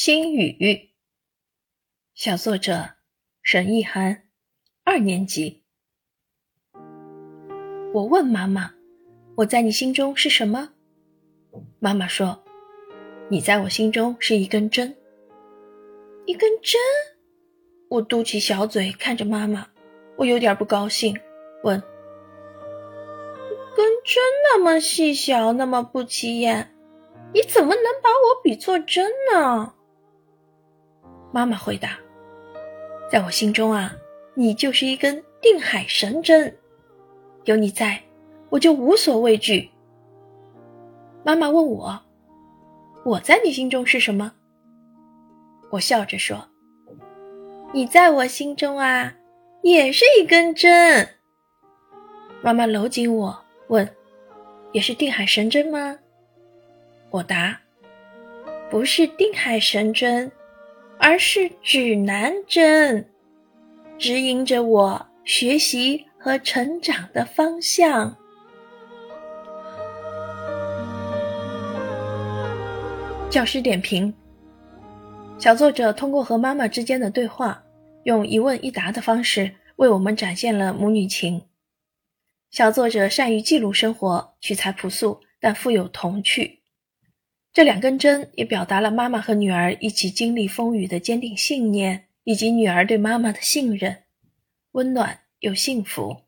心语，小作者沈意涵，二年级。我问妈妈：“我在你心中是什么？”妈妈说：“你在我心中是一根针。”一根针？我嘟起小嘴看着妈妈，我有点不高兴，问：“根针那么细小，那么不起眼，你怎么能把我比作针呢？”妈妈回答：“在我心中啊，你就是一根定海神针，有你在，我就无所畏惧。”妈妈问我：“我在你心中是什么？”我笑着说：“你在我心中啊，也是一根针。”妈妈搂紧我问：“也是定海神针吗？”我答：“不是定海神针。”而是指南针，指引着我学习和成长的方向。教师点评：小作者通过和妈妈之间的对话，用一问一答的方式为我们展现了母女情。小作者善于记录生活，取材朴素，但富有童趣。这两根针也表达了妈妈和女儿一起经历风雨的坚定信念，以及女儿对妈妈的信任，温暖又幸福。